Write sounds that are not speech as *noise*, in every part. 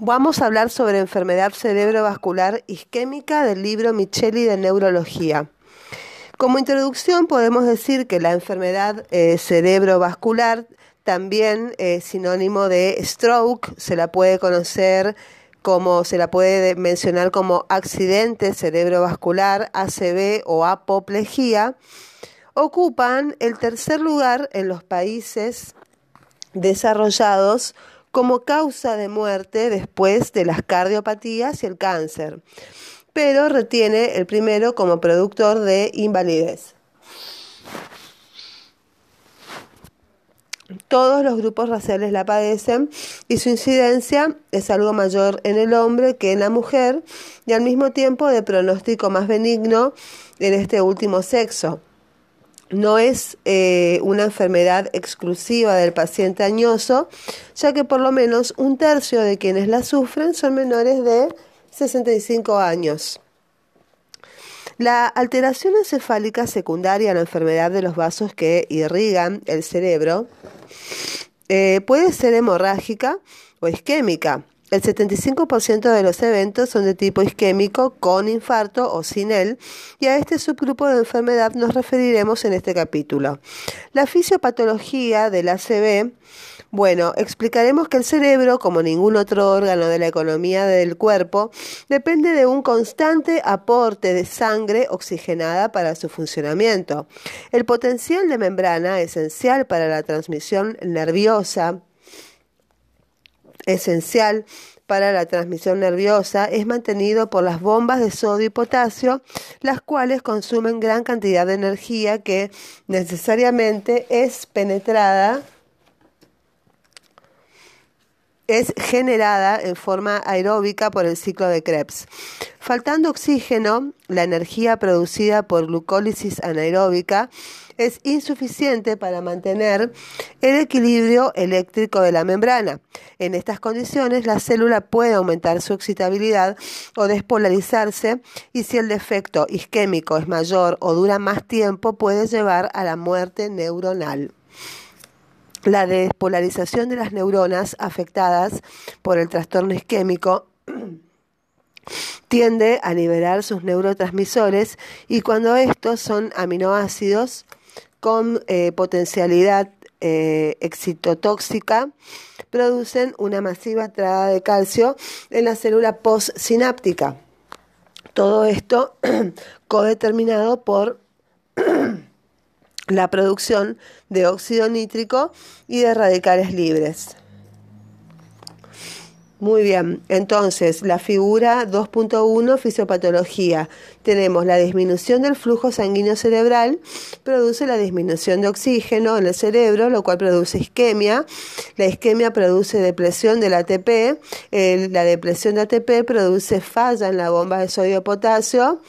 Vamos a hablar sobre enfermedad cerebrovascular isquémica del libro Micheli de Neurología. Como introducción podemos decir que la enfermedad eh, cerebrovascular también es sinónimo de stroke, se la puede conocer como se la puede mencionar como accidente cerebrovascular, ACV o apoplejía, ocupan el tercer lugar en los países desarrollados como causa de muerte después de las cardiopatías y el cáncer, pero retiene el primero como productor de invalidez. Todos los grupos raciales la padecen y su incidencia es algo mayor en el hombre que en la mujer y al mismo tiempo de pronóstico más benigno en este último sexo. No es eh, una enfermedad exclusiva del paciente añoso, ya que por lo menos un tercio de quienes la sufren son menores de 65 años. La alteración encefálica secundaria a la enfermedad de los vasos que irrigan el cerebro eh, puede ser hemorrágica o isquémica. El 75% de los eventos son de tipo isquémico con infarto o sin él, y a este subgrupo de enfermedad nos referiremos en este capítulo. La fisiopatología del ACV bueno, explicaremos que el cerebro, como ningún otro órgano de la economía del cuerpo, depende de un constante aporte de sangre oxigenada para su funcionamiento. El potencial de membrana, esencial para la transmisión nerviosa, esencial para la transmisión nerviosa es mantenido por las bombas de sodio y potasio, las cuales consumen gran cantidad de energía que necesariamente es penetrada es generada en forma aeróbica por el ciclo de Krebs. Faltando oxígeno, la energía producida por glucólisis anaeróbica es insuficiente para mantener el equilibrio eléctrico de la membrana. En estas condiciones, la célula puede aumentar su excitabilidad o despolarizarse y si el defecto isquémico es mayor o dura más tiempo, puede llevar a la muerte neuronal la despolarización de las neuronas afectadas por el trastorno isquémico tiende a liberar sus neurotransmisores y cuando estos son aminoácidos con eh, potencialidad eh, excitotóxica, producen una masiva entrada de calcio en la célula postsináptica. Todo esto *clears throat* codeterminado por *clears throat* la producción de óxido nítrico y de radicales libres. Muy bien, entonces la figura 2.1, fisiopatología. Tenemos la disminución del flujo sanguíneo cerebral, produce la disminución de oxígeno en el cerebro, lo cual produce isquemia. La isquemia produce depresión del ATP, la depresión de ATP produce falla en la bomba de sodio-potasio,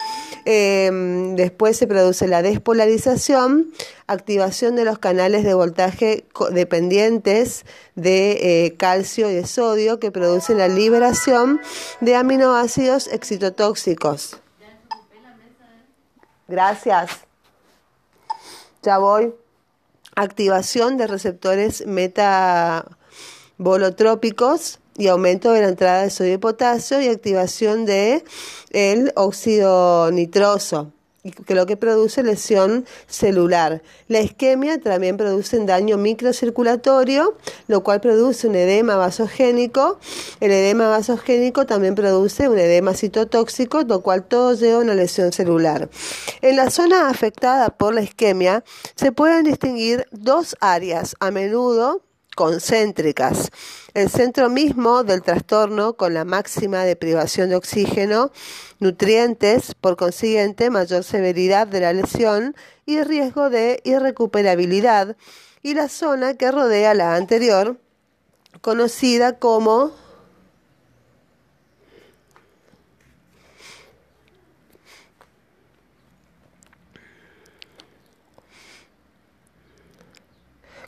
em, después se produce la despolarización, activación de los canales de voltaje dependientes de eh, calcio y de sodio que producen la liberación de aminoácidos excitotóxicos. Gracias. Ya voy. Activación de receptores metabolotrópicos y aumento de la entrada de sodio y potasio y activación de el óxido nitroso que lo que produce lesión celular. La isquemia también produce un daño microcirculatorio, lo cual produce un edema vasogénico. El edema vasogénico también produce un edema citotóxico, lo cual todo lleva a una lesión celular. En la zona afectada por la isquemia se pueden distinguir dos áreas, a menudo concéntricas. El centro mismo del trastorno con la máxima de privación de oxígeno, nutrientes, por consiguiente mayor severidad de la lesión y riesgo de irrecuperabilidad, y la zona que rodea la anterior, conocida como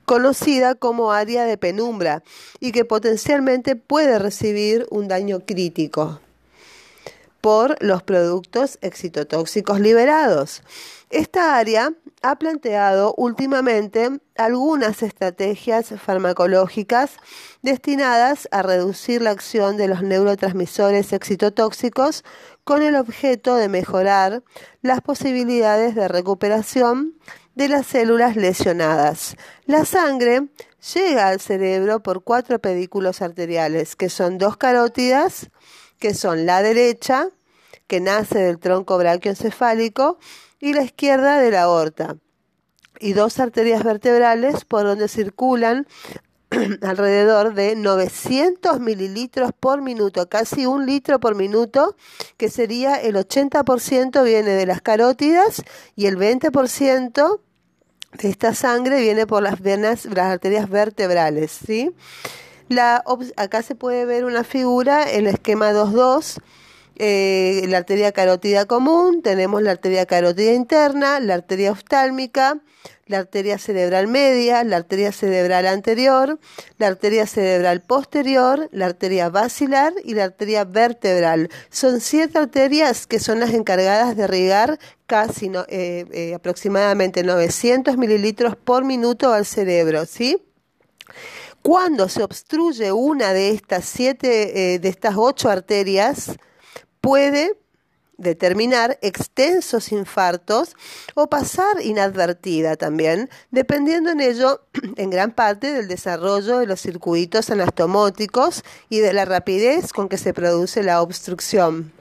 conocida como área de penumbra y que potencialmente puede recibir un daño crítico por los productos excitotóxicos liberados. Esta área ha planteado últimamente algunas estrategias farmacológicas destinadas a reducir la acción de los neurotransmisores excitotóxicos con el objeto de mejorar las posibilidades de recuperación de las células lesionadas. La sangre llega al cerebro por cuatro pedículos arteriales, que son dos carótidas, que son la derecha, que nace del tronco braquioencefálico, y la izquierda de la aorta, y dos arterias vertebrales por donde circulan *clears throat* alrededor de 900 mililitros por minuto, casi un litro por minuto, que sería el 80% viene de las carótidas y el 20% de esta sangre viene por las venas, las arterias vertebrales, ¿sí? Acá se puede ver una figura, el esquema 2.2, eh, la arteria carótida común, tenemos la arteria carótida interna, la arteria oftálmica, la arteria cerebral media, la arteria cerebral anterior, la arteria cerebral posterior, la arteria basilar y la arteria vertebral. Son siete arterias que son las encargadas de irrigar casi eh, eh, aproximadamente 900 mililitros por minuto al cerebro, ¿sí? Cuando se obstruye una de estas siete, de estas ocho arterias, puede determinar extensos infartos o pasar inadvertida también, dependiendo en ello *clears throat* en gran parte del desarrollo de los circuitos anastomóticos y de la rapidez con que se produce la obstrucción.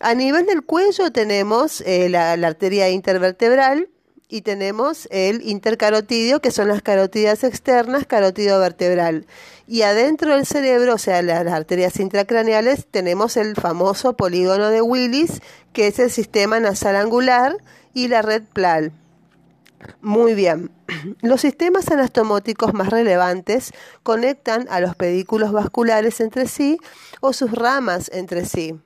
A nivel del cuello tenemos eh, la arteria intervertebral, y tenemos el intercarotidio, que son las carotidas externas, carotido vertebral. Y adentro del cerebro, o sea, las, arterias intracraneales, tenemos el famoso polígono de Willis, que es el sistema nasal angular, y la red plal. Muy bien. *clears throat* Los sistemas anastomóticos más relevantes conectan a los pedículos vasculares entre sí o sus ramas entre sí.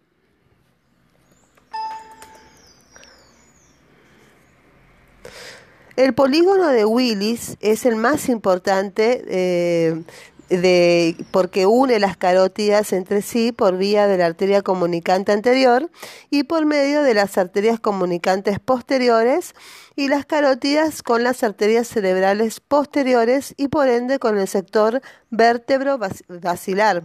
El polígono de Willis es el más importante eh, de, porque une las carótidas entre sí por vía de la arteria comunicante anterior y por medio de las arterias comunicantes posteriores y las carótidas con las arterias cerebrales posteriores y por ende con el sector vértebro basilar.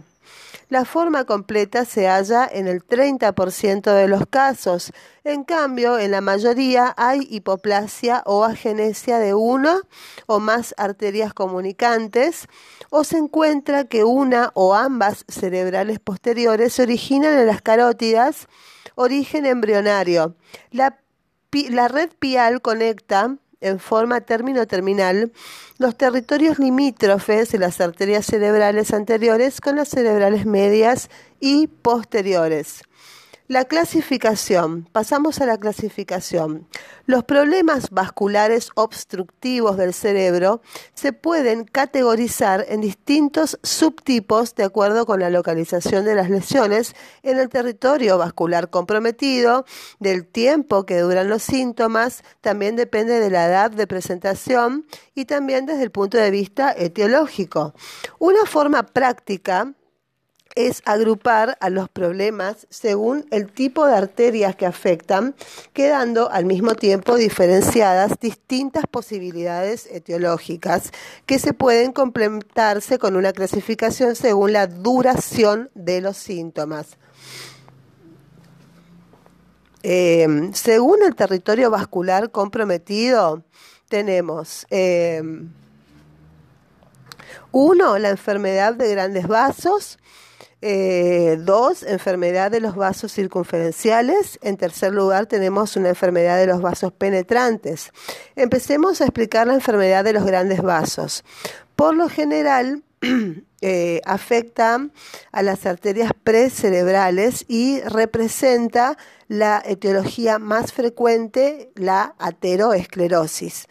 La forma completa se halla en el 30% de los casos. En cambio, en la mayoría hay hipoplasia o agenesia de una o más arterias comunicantes o se encuentra que una o ambas cerebrales posteriores se originan en las carótidas, origen embrionario. La, red pial conecta en forma término-terminal los territorios limítrofes de las arterias cerebrales anteriores con las cerebrales medias y posteriores. La clasificación. Pasamos a la clasificación. Los problemas vasculares obstructivos del cerebro se pueden categorizar en distintos subtipos de acuerdo con la localización de las lesiones en el territorio vascular comprometido, del tiempo que duran los síntomas, también depende de la edad de presentación y también desde el punto de vista etiológico. Una forma práctica es agrupar a los problemas según el tipo de arterias que afectan, quedando al mismo tiempo diferenciadas distintas posibilidades etiológicas que se pueden complementarse con una clasificación según la duración de los síntomas. Eh, según el territorio vascular comprometido, tenemos eh, uno, la enfermedad de grandes vasos, eh, dos, enfermedad de los vasos circunferenciales. En tercer lugar, tenemos una enfermedad de los vasos penetrantes. Empecemos a explicar la enfermedad de los grandes vasos. Por lo general, *clears throat* eh, afecta a las arterias precerebrales y representa la etiología más frecuente, la ateroesclerosis.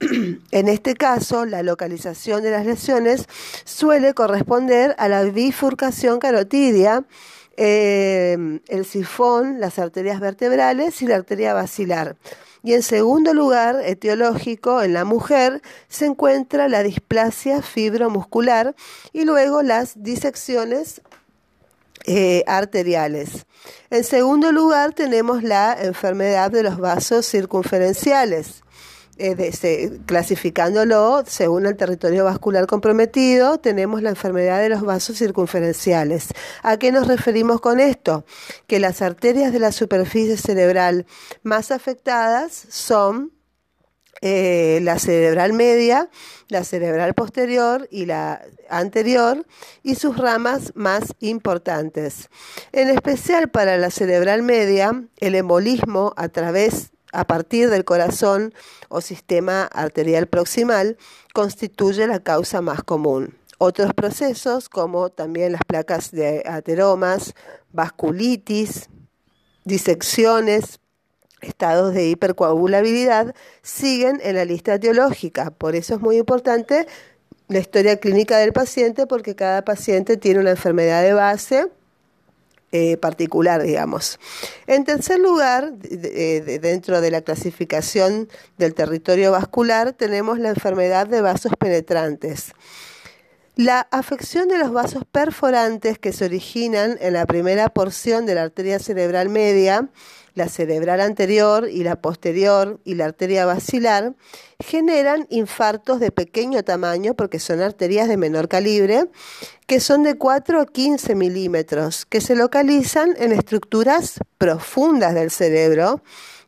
*clears throat* En este caso, la localización de las lesiones suele corresponder a la bifurcación carotidia, eh, el sifón, las arterias vertebrales y la arteria basilar. Y en segundo lugar, etiológico, en la mujer se encuentra la displasia fibromuscular y luego las disecciones eh, arteriales. En segundo lugar, tenemos la enfermedad de los vasos circunferenciales. Clasificándolo según el territorio vascular comprometido, tenemos la enfermedad de los vasos circunferenciales. ¿A qué nos referimos con esto? Que las arterias de la superficie cerebral más afectadas son eh, la cerebral media, la cerebral posterior y la anterior y sus ramas más importantes. En especial para la cerebral media, el embolismo a través a partir del corazón o sistema arterial proximal constituye la causa más común. Otros procesos, como también las placas de ateromas, vasculitis, disecciones, estados de hipercoagulabilidad siguen en la lista etiológica. Por eso es muy importante la historia clínica del paciente porque cada paciente tiene una enfermedad de base eh, particular, digamos. En tercer lugar, dentro de la clasificación del territorio vascular, tenemos la enfermedad de vasos penetrantes. La afección de los vasos perforantes que se originan en la primera porción de la arteria cerebral media la cerebral anterior y la posterior y la arteria basilar, generan infartos de pequeño tamaño, porque son arterias de menor calibre, que son de 4 a 15 milímetros, que se localizan en estructuras profundas del cerebro,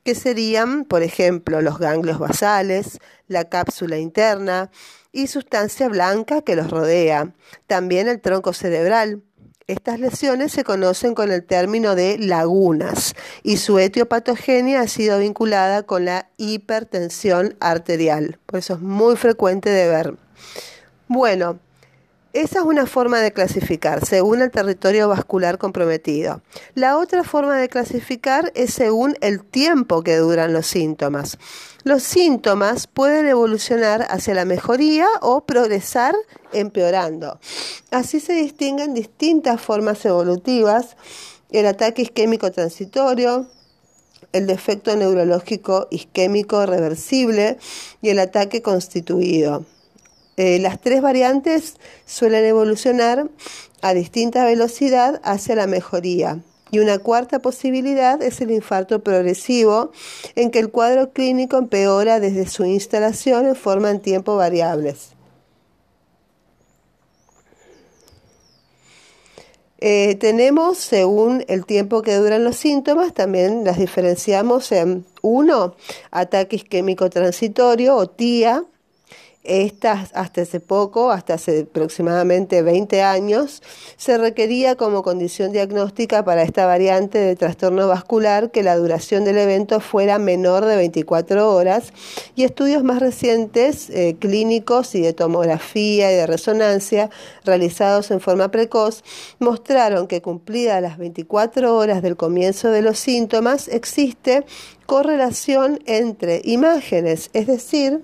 que serían, por ejemplo, los ganglios basales, la cápsula interna y sustancia blanca que los rodea, también el tronco cerebral estas lesiones se conocen con el término de lagunas y su etiopatogenia ha sido vinculada con la hipertensión arterial. Por eso es muy frecuente de ver. Bueno, esa es una forma de clasificar, según el territorio vascular comprometido. La otra forma de clasificar es según el tiempo que duran los síntomas. Los síntomas pueden evolucionar hacia la mejoría o progresar empeorando. Así se distinguen distintas formas evolutivas, el ataque isquémico transitorio, el defecto neurológico isquémico reversible y el ataque constituido. Eh, las tres variantes suelen evolucionar a distinta velocidad hacia la mejoría. Y una cuarta posibilidad es el infarto progresivo, en que el cuadro clínico empeora desde su instalación en forma en tiempo variables. Eh, tenemos, según el tiempo que duran los síntomas, también las diferenciamos en uno, ataque isquémico transitorio o TIA, estas, hasta hace poco, hasta hace aproximadamente 20 años, se requería como condición diagnóstica para esta variante de trastorno vascular que la duración del evento fuera menor de 24 horas y estudios más recientes, eh, clínicos y de tomografía y de resonancia, realizados en forma precoz, mostraron que cumplidas las 24 horas del comienzo de los síntomas, existe correlación entre imágenes, es decir,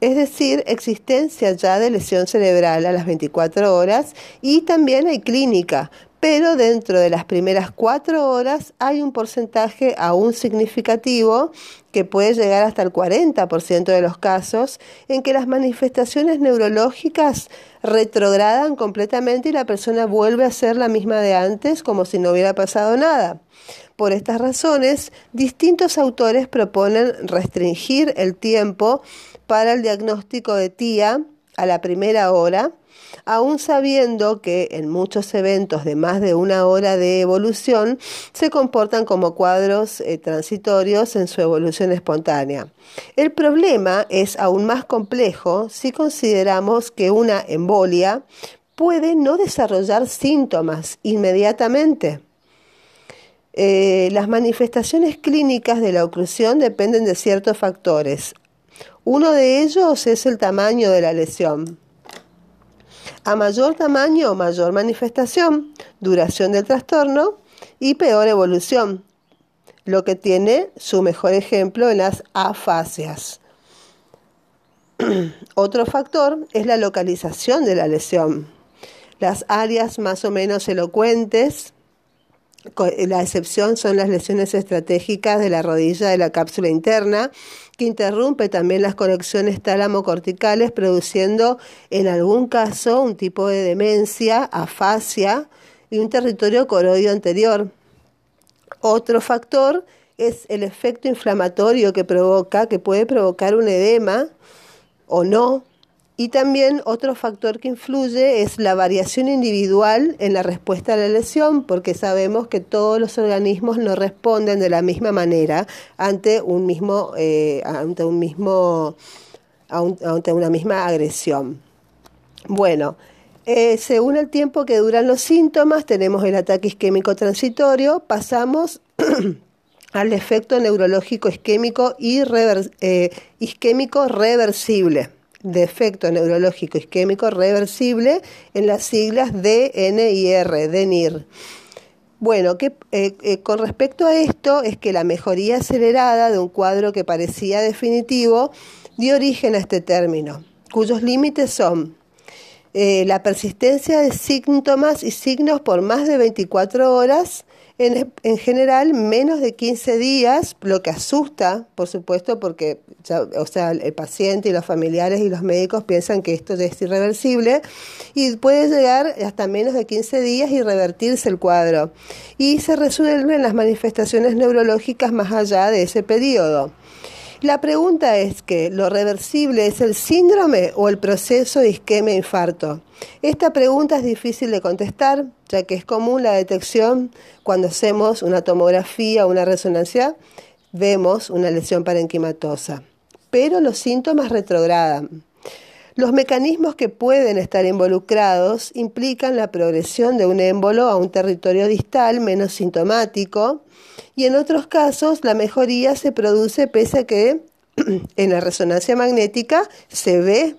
es decir, existencia ya de lesión cerebral a las 24 horas y también hay clínica, pero dentro de las primeras cuatro horas hay un porcentaje aún significativo que puede llegar hasta el 40% de los casos en que las manifestaciones neurológicas retrogradan completamente y la persona vuelve a ser la misma de antes como si no hubiera pasado nada. Por estas razones, distintos autores proponen restringir el tiempo para el diagnóstico de TIA a la primera hora, aún sabiendo que en muchos eventos de más de una hora de evolución se comportan como cuadros eh, transitorios en su evolución espontánea. El problema es aún más complejo si consideramos que una embolia puede no desarrollar síntomas inmediatamente. Eh, las manifestaciones clínicas de la oclusión dependen de ciertos factores, uno de ellos es el tamaño de la lesión. A mayor tamaño, mayor manifestación, duración del trastorno y peor evolución, lo que tiene su mejor ejemplo en las afasias. *clears throat* Otro factor es la localización de la lesión. Las áreas más o menos elocuentes La excepción son las lesiones estratégicas de la rodilla de la cápsula interna, que interrumpe también las conexiones tálamo-corticales, produciendo en algún caso un tipo de demencia, afasia y un territorio coroido anterior. Otro factor es el efecto inflamatorio que provoca, que puede provocar un edema o no, y también otro factor que influye es la variación individual en la respuesta a la lesión, porque sabemos que todos los organismos no responden de la misma manera ante un mismo, eh, ante un mismo, ante una misma agresión. Bueno, eh, según el tiempo que duran los síntomas, tenemos el ataque isquémico transitorio, pasamos *clears throat* al efecto neurológico isquémico y eh, isquémico reversible de efecto neurológico isquémico reversible en las siglas DNIR, DNIR. Bueno, que, eh, eh, con respecto a esto es que la mejoría acelerada de un cuadro que parecía definitivo dio origen a este término, cuyos límites son eh, la persistencia de síntomas y signos por más de 24 horas, en, general, menos de 15 días, lo que asusta, por supuesto, porque o sea, el paciente y los familiares y los médicos piensan que esto es irreversible y puede llegar hasta menos de 15 días y revertirse el cuadro. Y se resuelven las manifestaciones neurológicas más allá de ese periodo. La pregunta es que lo reversible es el síndrome o el proceso de isquemia infarto. Esta pregunta es difícil de contestar, ya que es común la detección cuando hacemos una tomografía o una resonancia, vemos una lesión parenquimatosa. Pero los síntomas retrogradan. Los mecanismos que pueden estar involucrados implican la progresión de un émbolo a un territorio distal menos sintomático, y en otros casos la mejoría se produce pese a que *clears throat* en la resonancia magnética se ve,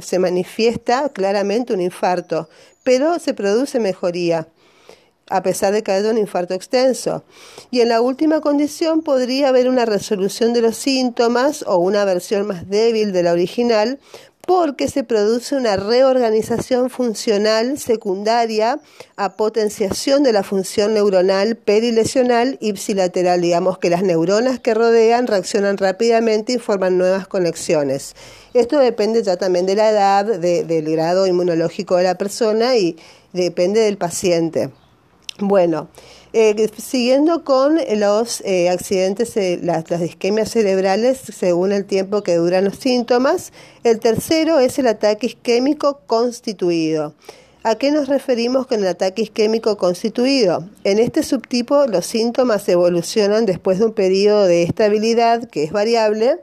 se manifiesta claramente un infarto, pero se produce mejoría a pesar de que haya un infarto extenso. Y en la última condición podría haber una resolución de los síntomas o una versión más débil de la original, porque se produce una reorganización funcional secundaria a potenciación de la función neuronal perilesional ipsilateral, digamos que las neuronas que rodean reaccionan rápidamente y forman nuevas conexiones. Esto depende ya también de la edad, del grado inmunológico de la persona y depende del paciente. Bueno, eh, siguiendo con los eh, accidentes, eh, las, isquemias cerebrales según el tiempo que duran los síntomas, el tercero es el ataque isquémico constituido. ¿A qué nos referimos con el ataque isquémico constituido? En este subtipo los síntomas evolucionan después de un periodo de estabilidad que es variable,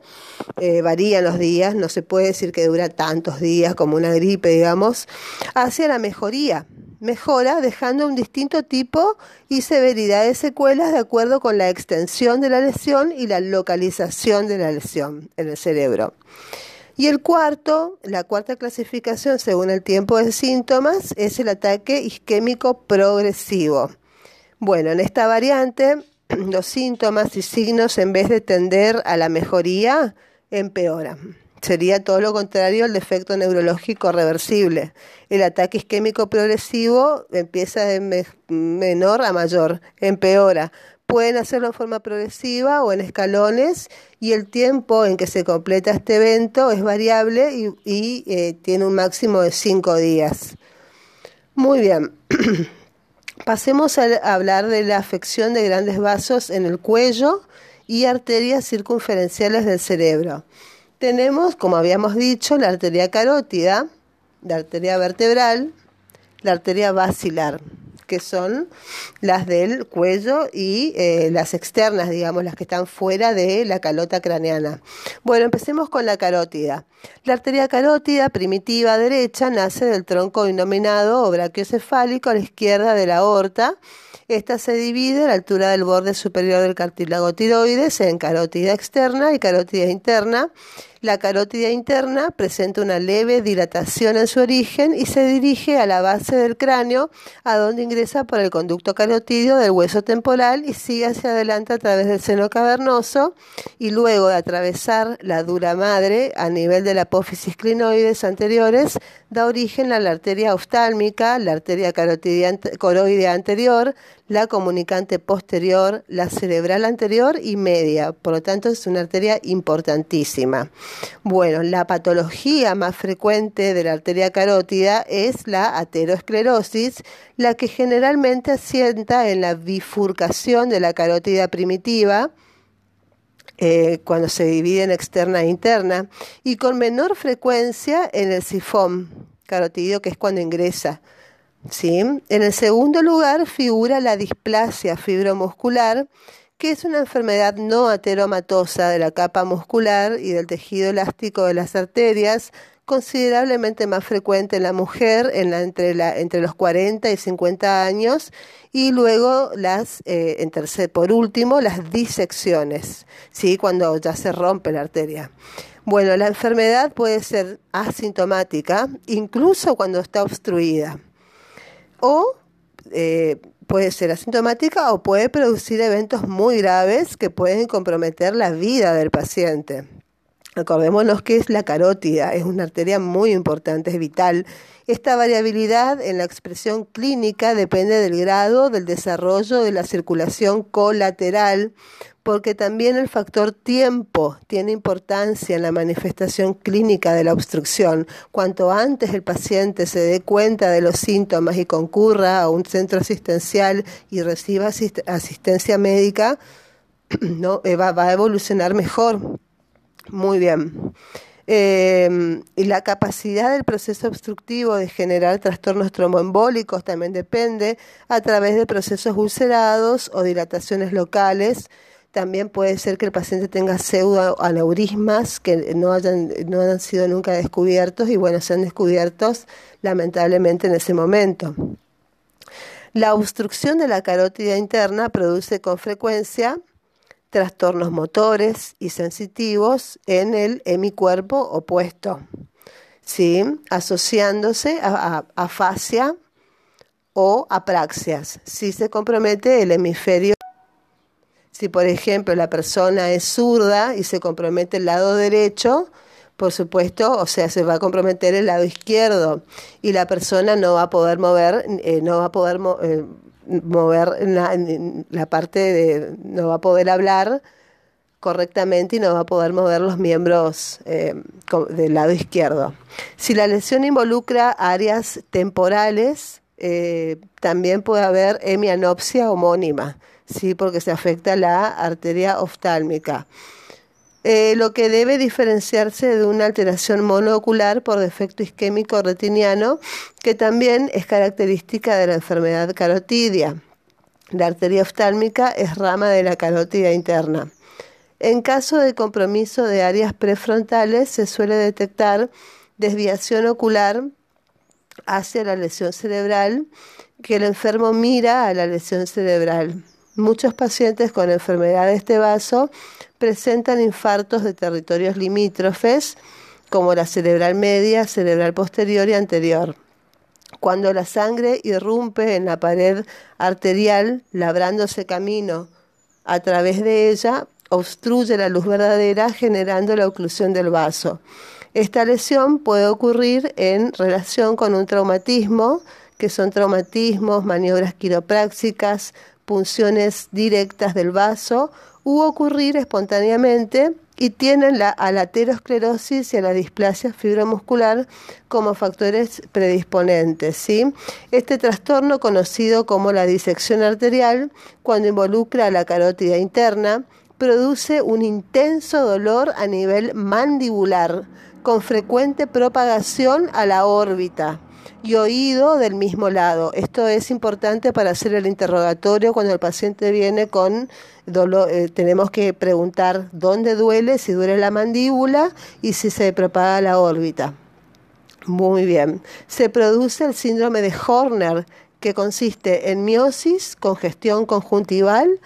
varían los días, no se puede decir que dura tantos días como una gripe, digamos, hacia la mejoría mejora dejando un distinto tipo y severidad de secuelas de acuerdo con la extensión de la lesión y la localización de la lesión en el cerebro. Y el cuarto, la cuarta clasificación según el tiempo de síntomas, es el ataque isquémico progresivo. Bueno, en esta variante, *clears throat* los síntomas y signos en vez de tender a la mejoría, empeoran. Sería todo lo contrario al defecto neurológico reversible. El ataque isquémico progresivo empieza de menor a mayor, empeora. Pueden hacerlo en forma progresiva o en escalones y el tiempo en que se completa este evento es variable y, eh, tiene un máximo de cinco días. Muy bien. *clears throat* Pasemos a hablar de la afección de grandes vasos en el cuello y arterias circunferenciales del cerebro tenemos, como habíamos dicho, la arteria carótida, la arteria vertebral, la arteria basilar, que son las del cuello y eh, las externas, digamos, las que están fuera de la calota craneana. Bueno, empecemos con la carótida. La arteria carótida primitiva derecha nace del tronco denominado o brachiocefálico a la izquierda de la aorta esta se divide a la altura del borde superior del cartílago tiroides en carótida externa y carótida interna. La carótida interna presenta una leve dilatación en su origen y se dirige a la base del cráneo, a donde ingresa por el conducto carotídeo del hueso temporal y sigue hacia adelante a través del seno cavernoso y luego de atravesar la dura madre a nivel de la apófisis clinoides anteriores, da origen a la arteria oftálmica, la arteria coroidea anterior, la comunicante posterior, la cerebral anterior y media. Por lo tanto, es una arteria importantísima. Bueno, la patología más frecuente de la arteria carótida es la ateroesclerosis, la que generalmente asienta en la bifurcación de la carótida primitiva, eh, cuando se divide en externa e interna, y con menor frecuencia en el sifón carotidio, que es cuando ingresa. ¿sí? En el segundo lugar figura la displasia fibromuscular, que es una enfermedad no ateromatosa de la capa muscular y del tejido elástico de las arterias, considerablemente más frecuente en la mujer entre, entre los 40 y 50 años y luego las, eh, en tercer, por último, las disecciones, ¿sí? cuando ya se rompe la arteria. Bueno, la enfermedad puede ser asintomática, incluso cuando está obstruida, o eh, puede ser asintomática o puede producir eventos muy graves que pueden comprometer la vida del paciente. Recordémonos que es la carótida, es una arteria muy importante, es vital. Esta variabilidad en la expresión clínica depende del grado del desarrollo de la circulación colateral, porque también el factor tiempo tiene importancia en la manifestación clínica de la obstrucción. Cuanto antes el paciente se dé cuenta de los síntomas y concurra a un centro asistencial y reciba asistencia médica, *clears throat* no, eh, va a evolucionar mejor. Muy bien. Eh, y la capacidad del proceso obstructivo de generar trastornos tromboembólicos también depende a través de procesos ulcerados o dilataciones locales. También puede ser que el paciente tenga pseudoaneurismas que no hayan, no han sido nunca descubiertos y bueno, sean descubiertos lamentablemente en ese momento. La obstrucción de la carótida interna produce con frecuencia trastornos motores y sensitivos en el hemicuerpo opuesto, ¿sí? asociándose a, afasia o apraxias. Si se compromete el hemisferio, si por ejemplo la persona es zurda y se compromete el lado derecho, por supuesto, o sea, se va a comprometer el lado izquierdo y la persona no va a poder mover, eh, no va a poder eh, mover la, parte de, no va a poder hablar correctamente y no va a poder mover los miembros eh, del lado izquierdo. Si la lesión involucra áreas temporales, eh, también puede haber hemianopsia homónima, ¿sí? porque se afecta la arteria oftálmica. Eh, lo que debe diferenciarse de una alteración monoocular por defecto isquémico retiniano, que también es característica de la enfermedad carotidia. La arteria oftálmica es rama de la carótida interna. En caso de compromiso de áreas prefrontales se suele detectar desviación ocular hacia la lesión cerebral, que el enfermo mira a la lesión cerebral. Muchos pacientes con enfermedad de este vaso presentan infartos de territorios limítrofes, como la cerebral media, cerebral posterior y anterior. Cuando la sangre irrumpe en la pared arterial, labrándose camino a través de ella, obstruye la luz verdadera generando la oclusión del vaso. Esta lesión puede ocurrir en relación con un traumatismo, que son traumatismos, maniobras quiroprácticas, punciones directas del vaso u ocurrir espontáneamente y tienen la, a la aterosclerosis y la displasia fibromuscular como factores predisponentes. ¿sí? Este trastorno, conocido como la disección arterial, cuando involucra a la carótida interna, produce un intenso dolor a nivel mandibular, con frecuente propagación a la órbita y oído del mismo lado. Esto es importante para hacer el interrogatorio cuando el paciente viene con dolor. Eh, tenemos que preguntar dónde duele, si duele la mandíbula y si se propaga la órbita. Muy bien. Se produce el síndrome de Horner, que consiste en miosis, congestión conjuntival,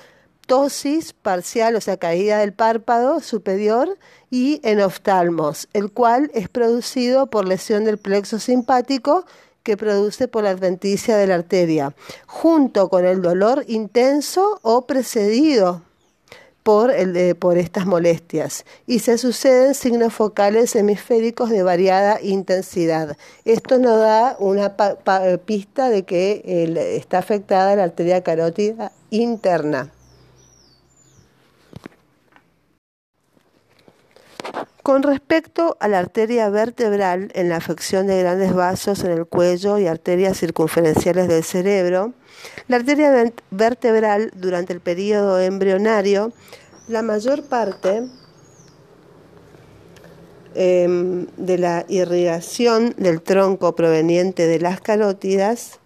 parcial, o sea, caída del párpado superior, y en oftalmos, el cual es producido por lesión del plexo simpático que produce por la adventicia de la arteria, junto con el dolor intenso o precedido por, el por estas molestias y se suceden signos focales hemisféricos de variada intensidad. Esto nos da una pista de que está afectada la arteria carótida interna. Con respecto a la arteria vertebral en la afección de grandes vasos en el cuello y arterias circunferenciales del cerebro, la arteria vertebral durante el periodo embrionario, la mayor parte em, de la irrigación del tronco proveniente de las carótidas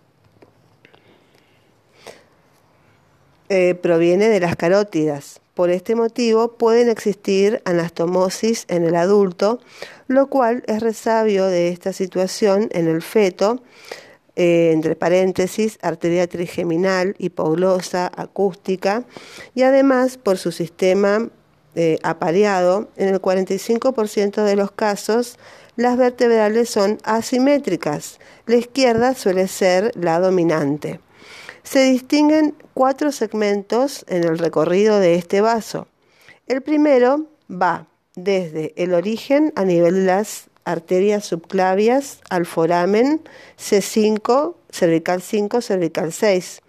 eh, proviene de las carótidas. Por este motivo pueden existir anastomosis en el adulto, lo cual es resabio de esta situación en el feto, eh, entre paréntesis, arteria trigeminal, hipoglosa, acústica, y además por su sistema eh, apareado, en el 45% de los casos las vertebrales son asimétricas. La izquierda suele ser la dominante. Se distinguen cuatro segmentos en el recorrido de este vaso. El primero va desde el origen a nivel de las arterias subclavias al foramen C5, cervical 5, cervical 6.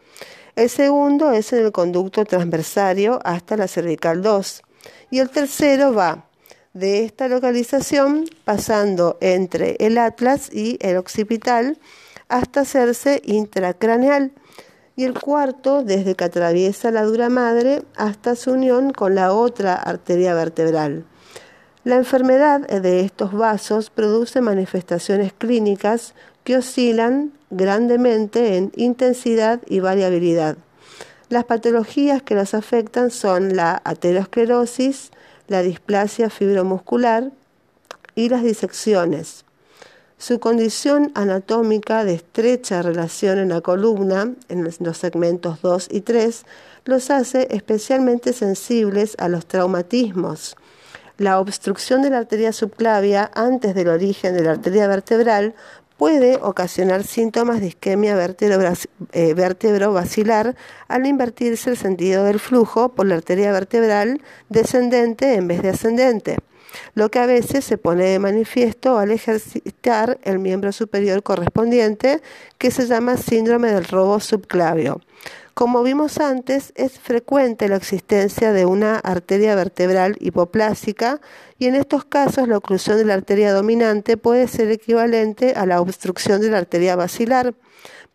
El segundo es en el conducto transversario hasta la cervical 2. Y el tercero va de esta localización pasando entre el atlas y el occipital hasta hacerse intracraneal y el cuarto desde que atraviesa la dura madre hasta su unión con la otra arteria vertebral. La enfermedad de estos vasos produce manifestaciones clínicas que oscilan grandemente en intensidad y variabilidad. Las patologías que los afectan son la aterosclerosis, la displasia fibromuscular y las disecciones. Su condición anatómica de estrecha relación en la columna, en los segmentos 2 y 3, los hace especialmente sensibles a los traumatismos. La obstrucción de la arteria subclavia antes del origen de la arteria vertebral puede ocasionar síntomas de isquemia eh, vertebrovascular al invertirse el sentido del flujo por la arteria vertebral descendente en vez de ascendente lo que a veces se pone de manifiesto al ejercitar el miembro superior correspondiente, que se llama síndrome del robo subclavio. Como vimos antes, es frecuente la existencia de una arteria vertebral hipoplásica y en estos casos la oclusión de la arteria dominante puede ser equivalente a la obstrucción de la arteria basilar.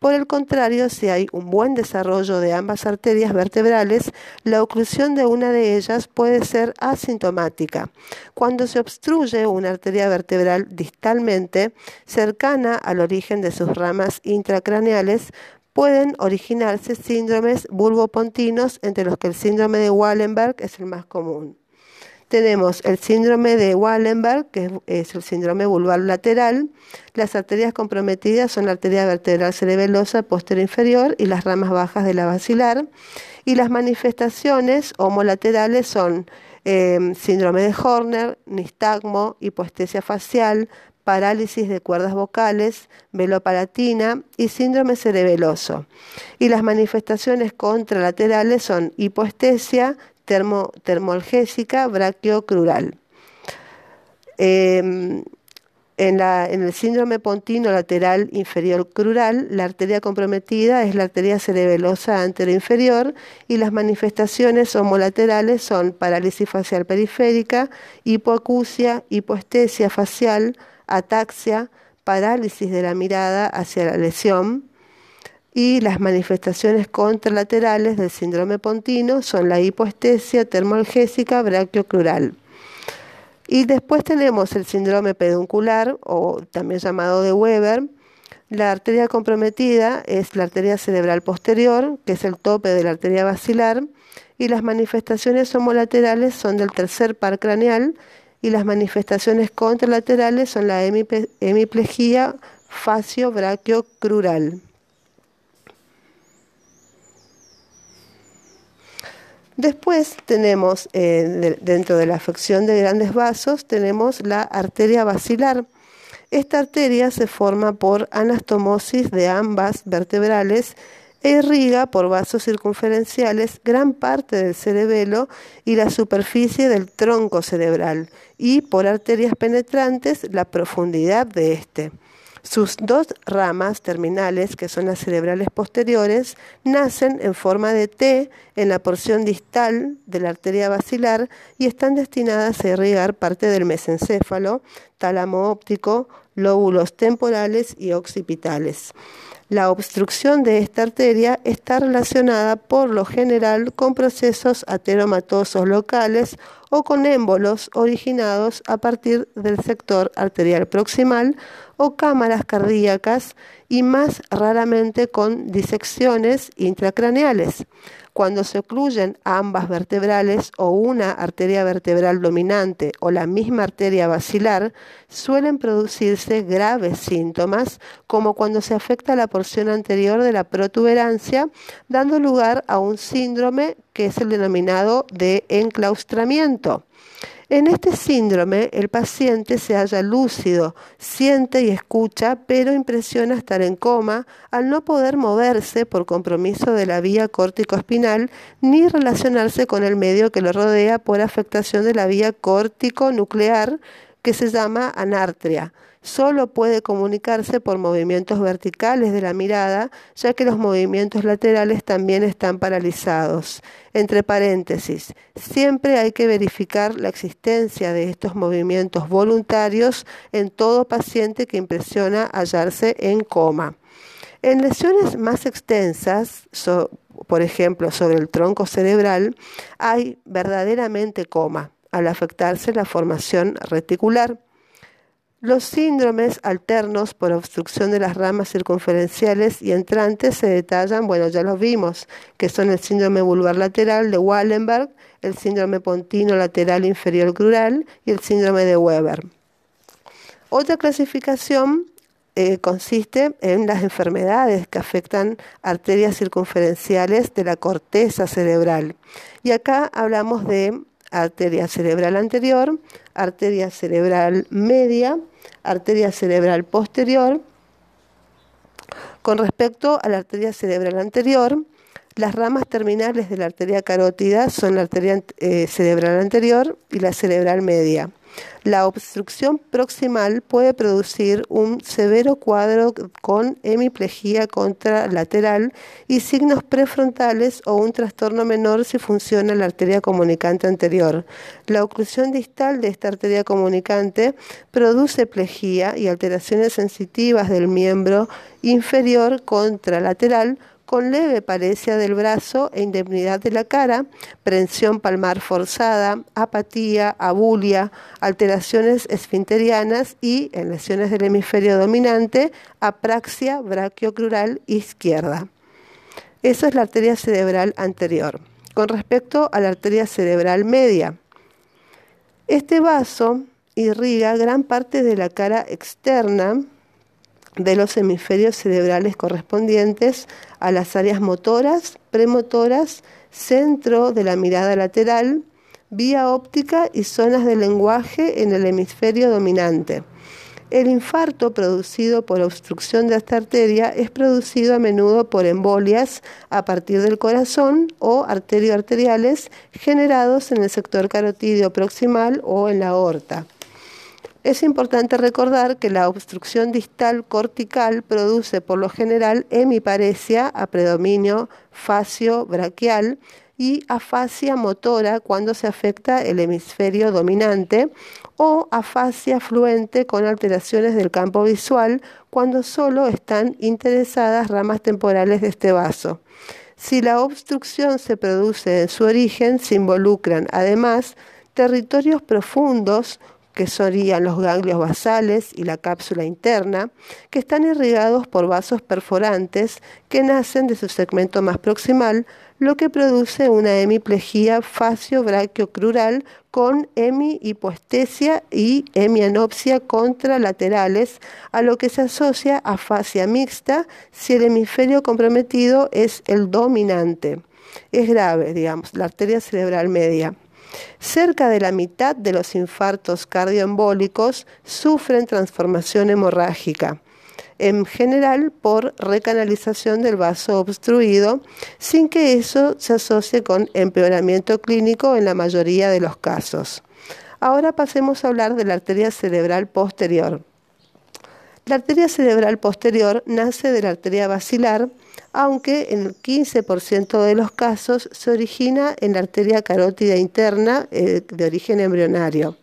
Por el contrario, si hay un buen desarrollo de ambas arterias vertebrales, la oclusión de una de ellas puede ser asintomática. Cuando se obstruye una arteria vertebral distalmente, cercana al origen de sus ramas intracraneales, pueden originarse síndromes bulbopontinos, entre los que el síndrome de Wallenberg es el más común tenemos el síndrome de Wallenberg, que es el síndrome vulvar lateral. Las arterias comprometidas son la arteria vertebral cerebelosa posterior inferior y las ramas bajas de la basilar. Y las manifestaciones homolaterales son em, síndrome de Horner, nistagmo, hipoestesia facial, parálisis de cuerdas vocales, velopalatina y síndrome cerebeloso. Y las manifestaciones contralaterales son hipoestesia, termo, termolgésica brachiocrural. Em, en, la, en, el síndrome pontino lateral inferior crural, la arteria comprometida es la arteria cerebelosa anteroinferior y las manifestaciones homolaterales son parálisis facial periférica, hipoacusia, hipoestesia facial, ataxia, parálisis de la mirada hacia la lesión, y las manifestaciones contralaterales del síndrome pontino son la hipoestesia termoalgésica brachiocrural. Y después tenemos el síndrome peduncular, o también llamado de Weber. La arteria comprometida es la arteria cerebral posterior, que es el tope de la arteria basilar, y las manifestaciones homolaterales son del tercer par craneal, y las manifestaciones contralaterales son la hemiplegia facio-brachiocrural. Después tenemos, eh, dentro de la afección de grandes vasos, tenemos la arteria basilar. Esta arteria se forma por anastomosis de ambas vertebrales e irriga por vasos circunferenciales gran parte del cerebelo y la superficie del tronco cerebral y por arterias penetrantes la profundidad de éste. Sus dos ramas terminales, que son las cerebrales posteriores, nacen en forma de T en la porción distal de la arteria basilar y están destinadas a irrigar parte del mesencéfalo, tálamo óptico, lóbulos temporales y occipitales. La obstrucción de esta arteria está relacionada por lo general con procesos ateromatosos locales o con émbolos originados a partir del sector arterial proximal o cámaras cardíacas y más raramente con disecciones intracraneales. Cuando se ocluyen ambas vertebrales o una arteria vertebral dominante o la misma arteria basilar, suelen producirse graves síntomas, como cuando se afecta la porción anterior de la protuberancia, dando lugar a un síndrome que es el denominado de enclaustramiento. En este síndrome, el paciente se halla lúcido, siente y escucha, pero impresiona estar en coma al no poder moverse por compromiso de la vía córtico-espinal ni relacionarse con el medio que lo rodea por afectación de la vía córtico-nuclear que se llama anartria solo puede comunicarse por movimientos verticales de la mirada, ya que los movimientos laterales también están paralizados. Entre paréntesis, siempre hay que verificar la existencia de estos movimientos voluntarios en todo paciente que impresiona hallarse en coma. En lesiones más extensas, por ejemplo sobre el tronco cerebral, hay verdaderamente coma al afectarse la formación reticular. Los síndromes alternos por obstrucción de las ramas circunferenciales y entrantes se detallan, bueno, ya los vimos, que son el síndrome vulvar lateral de Wallenberg, el síndrome pontino lateral inferior crural y el síndrome de Weber. Otra clasificación eh, consiste en las enfermedades que afectan arterias circunferenciales de la corteza cerebral. Y acá hablamos de arteria cerebral anterior, arteria cerebral media, arteria cerebral posterior. Con respecto a la arteria cerebral anterior, las ramas terminales de la arteria carótida son la arteria eh, cerebral anterior y la cerebral media. La obstrucción proximal puede producir un severo cuadro con hemiplegia contralateral y signos prefrontales o un trastorno menor si funciona la arteria comunicante anterior. La oclusión distal de esta arteria comunicante produce plejía y alteraciones sensitivas del miembro inferior contralateral con leve parecia del brazo e indemnidad de la cara, prensión palmar forzada, apatía, abulia, alteraciones esfinterianas y, en lesiones del hemisferio dominante, apraxia brachiocrural izquierda. Esa es la arteria cerebral anterior. Con respecto a la arteria cerebral media, este vaso irriga gran parte de la cara externa de los hemisferios cerebrales correspondientes a las áreas motoras, premotoras, centro de la mirada lateral, vía óptica y zonas de lenguaje en el hemisferio dominante. El infarto producido por obstrucción de esta arteria es producido a menudo por embolias a partir del corazón o arterioarteriales generados en el sector carotídeo proximal o en la aorta. Es importante recordar que la obstrucción distal cortical produce por lo general hemiparesia a predominio facio-braquial y afasia motora cuando se afecta el hemisferio dominante o afasia fluente con alteraciones del campo visual cuando solo están interesadas ramas temporales de este vaso. Si la obstrucción se produce en su origen, se involucran además territorios profundos que serían los ganglios basales y la cápsula interna, que están irrigados por vasos perforantes que nacen de su segmento más proximal, lo que produce una hemiplegia facio-brachiocrural con hemihipoestesia y hemianopsia contralaterales, a lo que se asocia a fascia mixta si el hemisferio comprometido es el dominante. es grave, digamos, la arteria cerebral media. Cerca de la mitad de los infartos cardioembólicos sufren transformación hemorrágica, en general por recanalización del vaso obstruido, sin que eso se asocie con empeoramiento clínico en la mayoría de los casos. Ahora pasemos a hablar de la arteria cerebral posterior. La arteria cerebral posterior nace de la arteria basilar, aunque en el 15% de los casos se origina en la arteria carótida interna eh, de origen embrionario.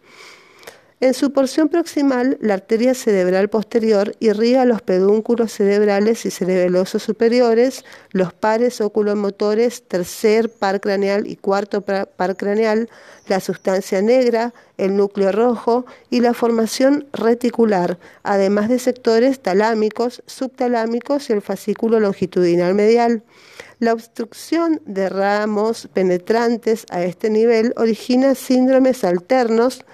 En su porción proximal, la arteria cerebral posterior irriga los pedúnculos cerebrales y cerebelosos superiores, los pares oculomotores, tercer par craneal y cuarto par craneal, la sustancia negra, el núcleo rojo y la formación reticular, además de sectores talámicos, subtalámicos y el fascículo longitudinal medial. La obstrucción de ramos penetrantes a este nivel origina síndromes alternos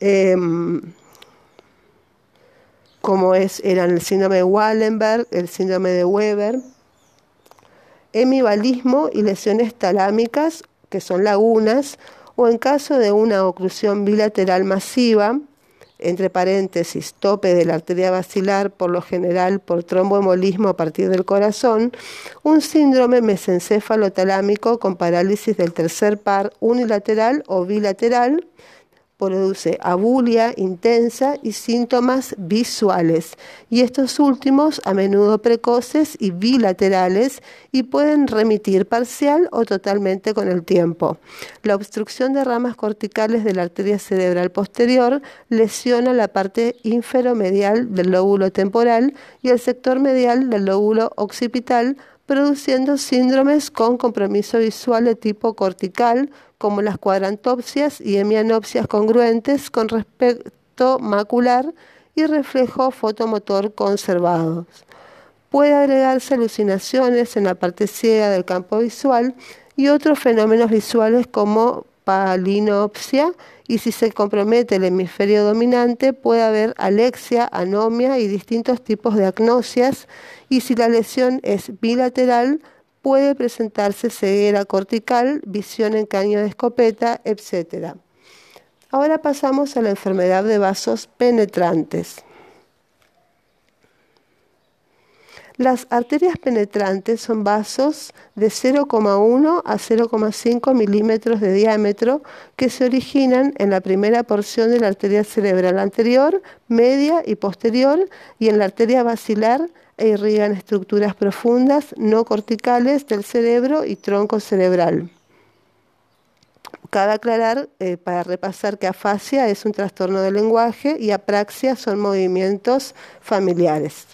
Em, como es, eran el síndrome de Wallenberg, el síndrome de Weber, hemibalismo y lesiones talámicas, que son lagunas, o en caso de una oclusión bilateral masiva, entre paréntesis, tope de la arteria basilar, por lo general por tromboembolismo a partir del corazón, un síndrome mesencéfalo talámico con parálisis del tercer par unilateral o bilateral, produce abulia intensa y síntomas visuales, y estos últimos a menudo precoces y bilaterales y pueden remitir parcial o totalmente con el tiempo. La obstrucción de ramas corticales de la arteria cerebral posterior lesiona la parte inferomedial del lóbulo temporal y el sector medial del lóbulo occipital, produciendo síndromes con compromiso visual de tipo cortical, como las cuadrantopsias y hemianopsias congruentes con respecto macular y reflejo fotomotor conservados. Puede agregarse alucinaciones en la parte ciega del campo visual y otros fenómenos visuales como palinopsia y si se compromete el hemisferio dominante puede haber alexia, anomia y distintos tipos de agnosias y si la lesión es bilateral puede presentarse ceguera cortical, visión en caño de escopeta, etc. Ahora pasamos a la enfermedad de vasos penetrantes. Las arterias penetrantes son vasos de 0,1 a 0,5 milímetros de diámetro que se originan en la primera porción de la arteria cerebral anterior, media y posterior y en la arteria basilar e irrigan estructuras profundas no corticales del cerebro y tronco cerebral. Cabe aclarar, eh, para repasar, que afasia es un trastorno del lenguaje y apraxia son movimientos familiares.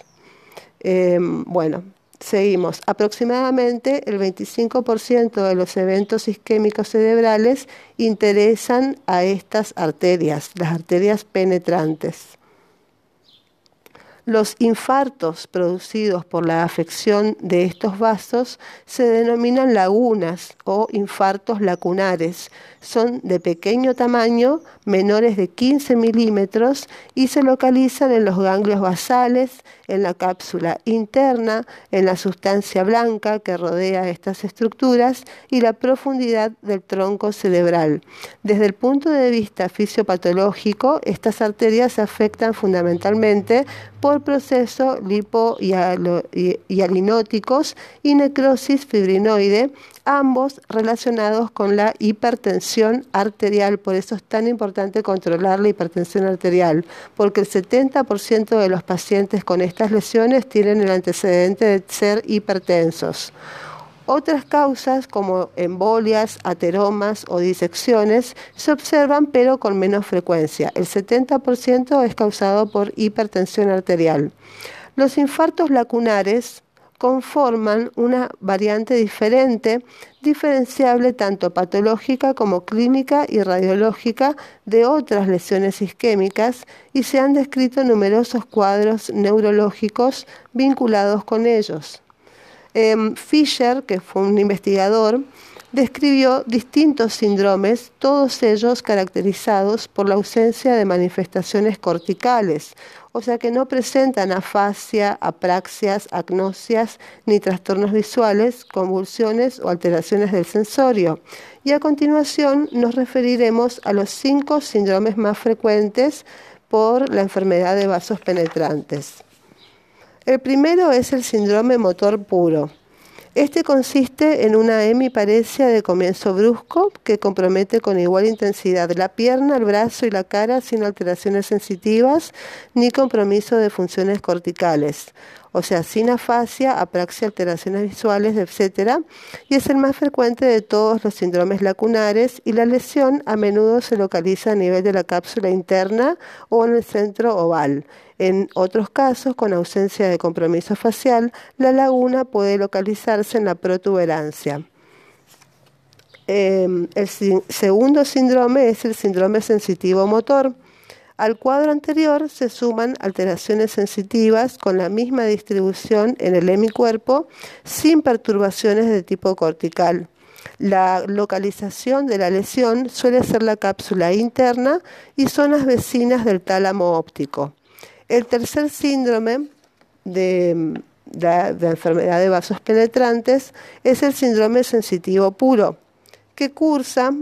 Em, bueno, seguimos. Aproximadamente el 25% de los eventos isquémicos cerebrales interesan a estas arterias, las arterias penetrantes. Los infartos producidos por la afección de estos vasos se denominan lagunas o infartos lacunares. Son de pequeño tamaño, menores de 15 milímetros y se localizan en los ganglios basales, en la cápsula interna, en la sustancia blanca que rodea estas estructuras y la profundidad del tronco cerebral. Desde el punto de vista fisiopatológico, estas arterias se afectan fundamentalmente por procesos lipohialinóticos y necrosis fibrinoide, ambos relacionados con la hipertensión arterial. Por eso es tan importante controlar la hipertensión arterial, porque el 70% de los pacientes con estas lesiones tienen el antecedente de ser hipertensos. Otras causas como embolias, ateromas o disecciones se observan pero con menos frecuencia. El 70% es causado por hipertensión arterial. Los infartos lacunares conforman una variante diferente, diferenciable tanto patológica como clínica y radiológica de otras lesiones isquémicas y se han descrito numerosos cuadros neurológicos vinculados con ellos. Em, Fisher, que fue un investigador, describió distintos síndromes, todos ellos caracterizados por la ausencia de manifestaciones corticales, o sea que no presentan afasia, apraxias, agnosias ni trastornos visuales, convulsiones o alteraciones del sensorio. Y a continuación nos referiremos a los cinco síndromes más frecuentes por la enfermedad de vasos penetrantes. El primero es el síndrome motor puro. Este consiste en una hemiparesia de comienzo brusco que compromete con igual intensidad la pierna, el brazo y la cara sin alteraciones sensitivas ni compromiso de funciones corticales o sea, sin afasia, apraxia, alteraciones visuales, etc. Y es el más frecuente de todos los síndromes lacunares y la lesión a menudo se localiza a nivel de la cápsula interna o en el centro oval. En otros casos, con ausencia de compromiso facial, la laguna puede localizarse en la protuberancia. Em, el segundo síndrome es el síndrome sensitivo motor al cuadro anterior se suman alteraciones sensitivas con la misma distribución en el hemicuerpo sin perturbaciones de tipo cortical. La localización de la lesión suele ser la cápsula interna y zonas vecinas del tálamo óptico. El tercer síndrome de, enfermedad de vasos penetrantes es el síndrome sensitivo puro, que cursa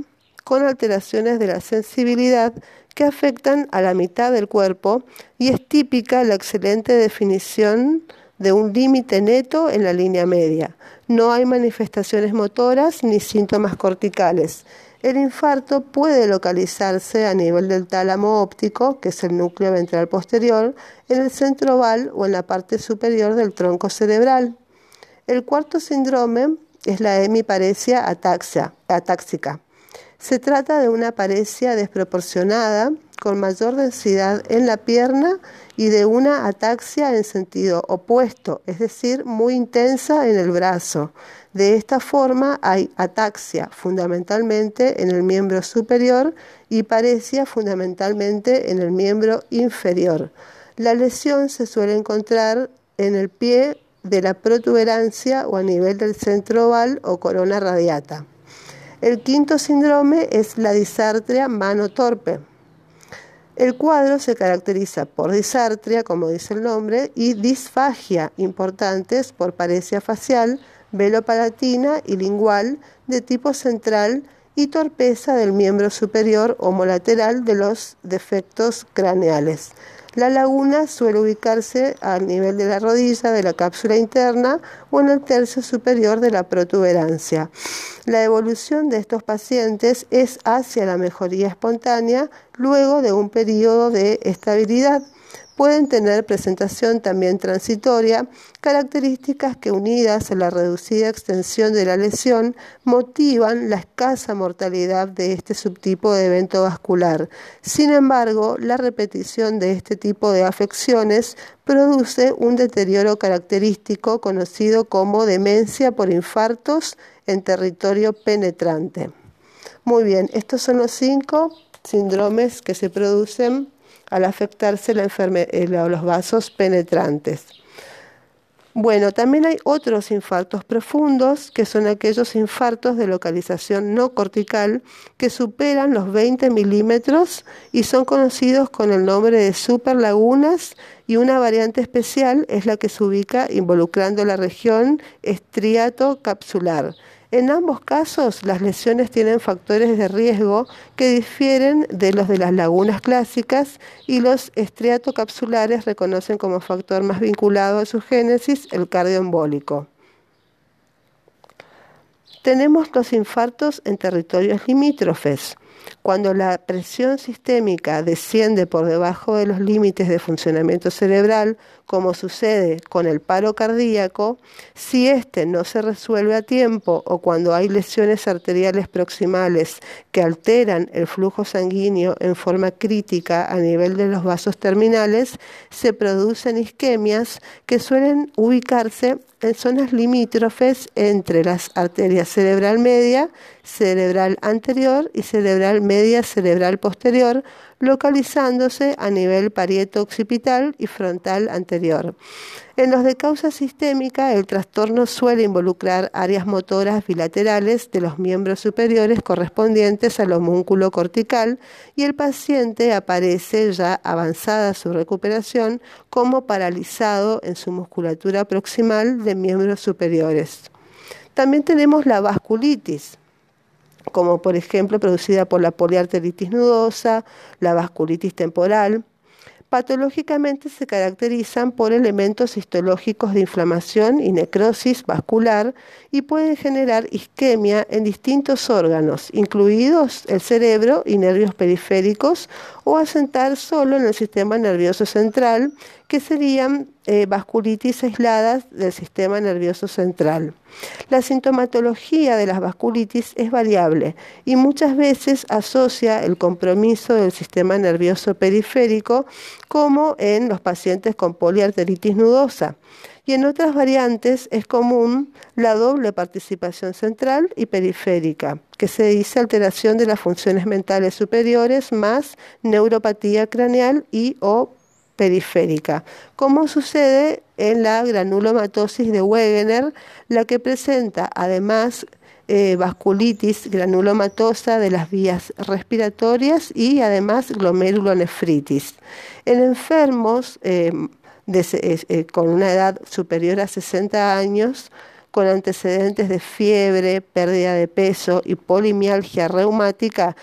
con alteraciones de la sensibilidad que afectan a la mitad del cuerpo y es típica la excelente definición de un límite neto en la línea media. No hay manifestaciones motoras ni síntomas corticales. El infarto puede localizarse a nivel del tálamo óptico, que es el núcleo ventral posterior, en el centro oval o en la parte superior del tronco cerebral. El cuarto síndrome es la hemiparesia atáxica. Se trata de una paresia desproporcionada con mayor densidad en la pierna y de una ataxia en sentido opuesto, es decir, muy intensa en el brazo. De esta forma hay ataxia fundamentalmente en el miembro superior y paresia fundamentalmente en el miembro inferior. La lesión se suele encontrar en el pie de la protuberancia o a nivel del centro oval o corona radiata. El quinto síndrome es la disartria mano torpe. El cuadro se caracteriza por disartria, como dice el nombre, y disfagia, importantes por paresia facial, velopalatina y lingual de tipo central y torpeza del miembro superior homolateral de los defectos craneales. La laguna suele ubicarse al nivel de la rodilla de la cápsula interna o en el tercio superior de la protuberancia. La evolución de estos pacientes es hacia la mejoría espontánea luego de un periodo de estabilidad pueden tener presentación también transitoria, características que unidas a la reducida extensión de la lesión motivan la escasa mortalidad de este subtipo de evento vascular. Sin embargo, la repetición de este tipo de afecciones produce un deterioro característico conocido como demencia por infartos en territorio penetrante. Muy bien, estos son los cinco síndromes que se producen al afectarse eh, los vasos penetrantes. Bueno, también hay otros infartos profundos, que son aquellos infartos de localización no cortical que superan los 20 milímetros y son conocidos con el nombre de superlagunas y una variante especial es la que se ubica involucrando la región estriato capsular en ambos casos, las lesiones tienen factores de riesgo que difieren de los de las lagunas clásicas y los estriatocapsulares reconocen como factor más vinculado a su génesis el cardioembólico. Tenemos los infartos en territorios limítrofes. Cuando la presión sistémica desciende por debajo de los límites de funcionamiento cerebral, como sucede con el paro cardíaco, si éste no se resuelve a tiempo o cuando hay lesiones arteriales proximales que alteran el flujo sanguíneo en forma crítica a nivel de los vasos terminales, se producen isquemias que suelen ubicarse en zonas limítrofes entre las arterias cerebral media, cerebral anterior y cerebral media, cerebral posterior, localizándose a nivel parieto-occipital y frontal anterior. En los de causa sistémica, el trastorno suele involucrar áreas motoras bilaterales de los miembros superiores correspondientes al homúnculo cortical y el paciente aparece ya avanzada su recuperación como paralizado en su musculatura proximal de miembros superiores. También tenemos la vasculitis, como por ejemplo producida por la poliarteritis nudosa, la vasculitis temporal, patológicamente se caracterizan por elementos histológicos de inflamación y necrosis vascular y pueden generar isquemia en distintos órganos, incluidos el cerebro y nervios periféricos, o asentar solo en el sistema nervioso central, que serían eh, vasculitis aisladas del sistema nervioso central. La sintomatología de las vasculitis es variable y muchas veces asocia el compromiso del sistema nervioso periférico como en los pacientes con poliarteritis nudosa. Y en otras variantes es común la doble participación central y periférica, que se dice alteración de las funciones mentales superiores más neuropatía craneal y o periférica, como sucede en la granulomatosis de Wegener, la que presenta además eh, vasculitis granulomatosa de las vías respiratorias y además glomerulonefritis. En enfermos eh, eh, con una edad superior a 60 años, con antecedentes de fiebre, pérdida de peso y polimialgia reumática,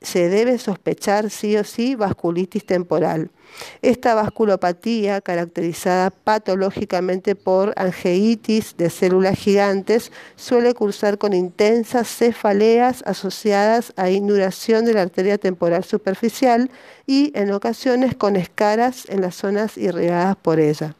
se debe sospechar sí o sí vasculitis temporal. Esta vasculopatía, caracterizada patológicamente por angeitis de células gigantes, suele cursar con intensas cefaleas asociadas a induración de la arteria temporal superficial y en ocasiones con escaras en las zonas irrigadas por ella.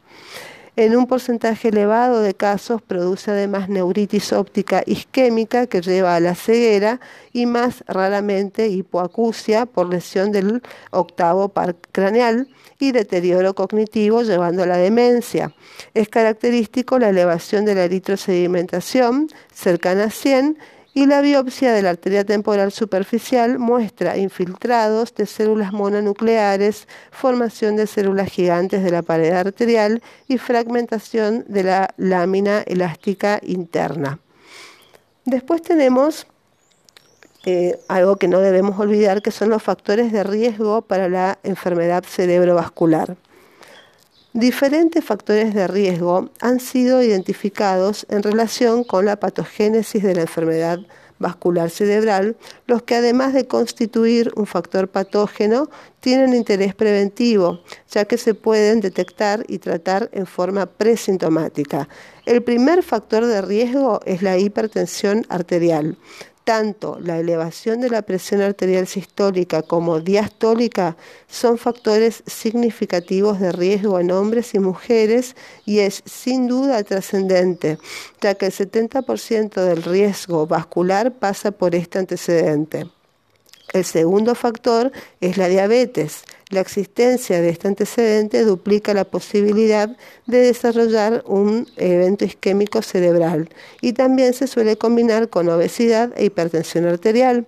En un porcentaje elevado de casos produce además neuritis óptica isquémica que lleva a la ceguera y más raramente hipoacusia por lesión del octavo par craneal y deterioro cognitivo llevando a la demencia. Es característico la elevación de la eritrosedimentación cercana a 100 y la biopsia de la arteria temporal superficial muestra infiltrados de células mononucleares, formación de células gigantes de la pared arterial y fragmentación de la lámina elástica interna. Después tenemos eh, algo que no debemos olvidar, que son los factores de riesgo para la enfermedad cerebrovascular. Diferentes factores de riesgo han sido identificados en relación con la patogénesis de la enfermedad vascular cerebral, los que además de constituir un factor patógeno, tienen interés preventivo, ya que se pueden detectar y tratar en forma presintomática. El primer factor de riesgo es la hipertensión arterial tanto la elevación de la presión arterial sistólica como diastólica son factores significativos de riesgo en hombres y mujeres y es sin duda trascendente, ya que el 70% del riesgo vascular pasa por este antecedente. El segundo factor es la diabetes. La existencia de este antecedente duplica la posibilidad de desarrollar un evento isquémico cerebral y también se suele combinar con obesidad e hipertensión arterial.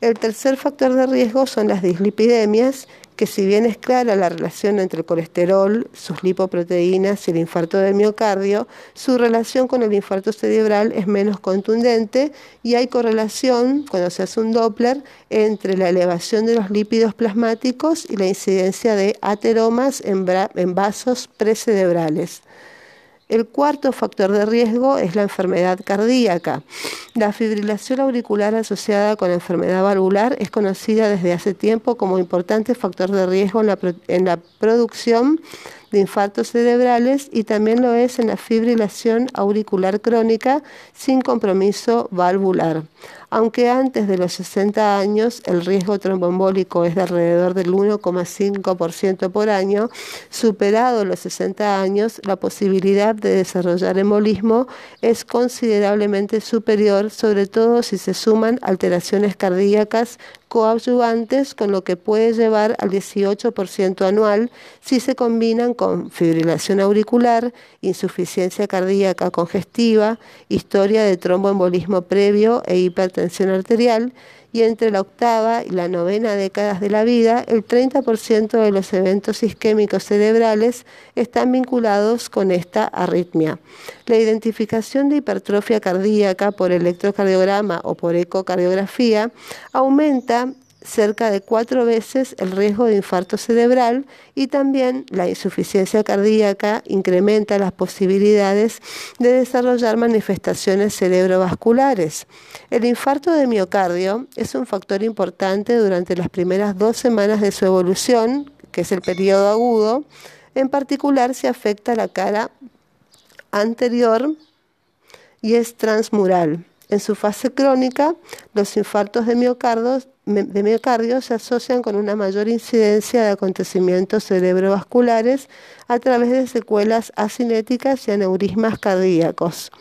El tercer factor de riesgo son las dislipidemias que si bien es clara la relación entre el colesterol, sus lipoproteínas y el infarto del miocardio, su relación con el infarto cerebral es menos contundente y hay correlación, cuando se hace un Doppler, entre la elevación de los lípidos plasmáticos y la incidencia de ateromas en, en vasos precerebrales. El cuarto factor de riesgo es la enfermedad cardíaca. La fibrilación auricular asociada con la enfermedad valvular es conocida desde hace tiempo como importante factor de riesgo en la, producción de infartos cerebrales y también lo es en la fibrilación auricular crónica sin compromiso valvular. Aunque antes de los 60 años el riesgo tromboembólico es de alrededor del 1,5% por año, superado los 60 años, la posibilidad de desarrollar embolismo es considerablemente superior, sobre todo si se suman alteraciones cardíacas coadyuvantes, con lo que puede llevar al 18% anual si se combinan con fibrilación auricular, insuficiencia cardíaca congestiva, historia de tromboembolismo previo e hipertensión arterial y entre la octava y la novena décadas de la vida, el 30% de los eventos isquémicos cerebrales están vinculados con esta arritmia. La identificación de hipertrofia cardíaca por electrocardiograma o por ecocardiografía aumenta cerca de cuatro veces el riesgo de infarto cerebral y también la insuficiencia cardíaca incrementa las posibilidades de desarrollar manifestaciones cerebrovasculares. El infarto de miocardio es un factor importante durante las primeras dos semanas de su evolución, que es el periodo agudo. En particular se afecta la cara anterior y es transmural. En su fase crónica, los infartos de miocardio, se asocian con una mayor incidencia de acontecimientos cerebrovasculares a través de secuelas asinéticas y aneurismas cardíacos.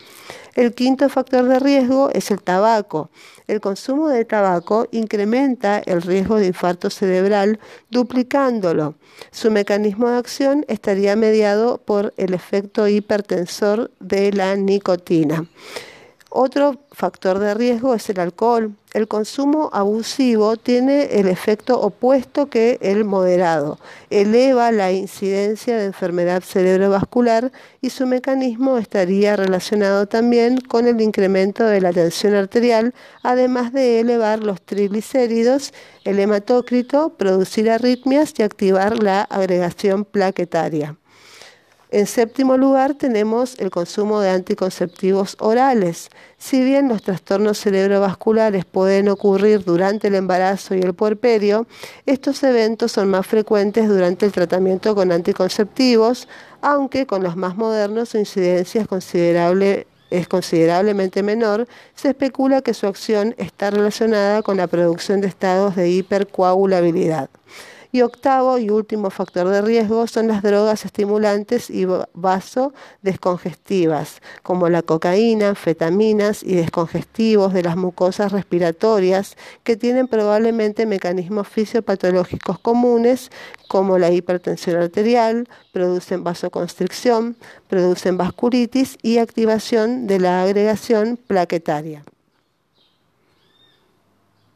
El quinto factor de riesgo es el tabaco. El consumo de tabaco incrementa el riesgo de infarto cerebral duplicándolo. Su mecanismo de acción estaría mediado por el efecto hipertensor de la nicotina. Otro factor de riesgo es el alcohol. El consumo abusivo tiene el efecto opuesto que el moderado. Eleva la incidencia de enfermedad cerebrovascular y su mecanismo estaría relacionado también con el incremento de la tensión arterial, además de elevar los triglicéridos, el hematócrito, producir arritmias y activar la agregación plaquetaria. En séptimo lugar tenemos el consumo de anticonceptivos orales. Si bien los trastornos cerebrovasculares pueden ocurrir durante el embarazo y el puerperio, estos eventos son más frecuentes durante el tratamiento con anticonceptivos, aunque con los más modernos su incidencia es es considerablemente menor, se especula que su acción está relacionada con la producción de estados de hipercoagulabilidad. Y octavo y último factor de riesgo son las drogas estimulantes y vasodescongestivas, como la cocaína, anfetaminas y descongestivos de las mucosas respiratorias, que tienen probablemente mecanismos fisiopatológicos comunes, como la hipertensión arterial, producen vasoconstricción, producen vasculitis y activación de la agregación plaquetaria.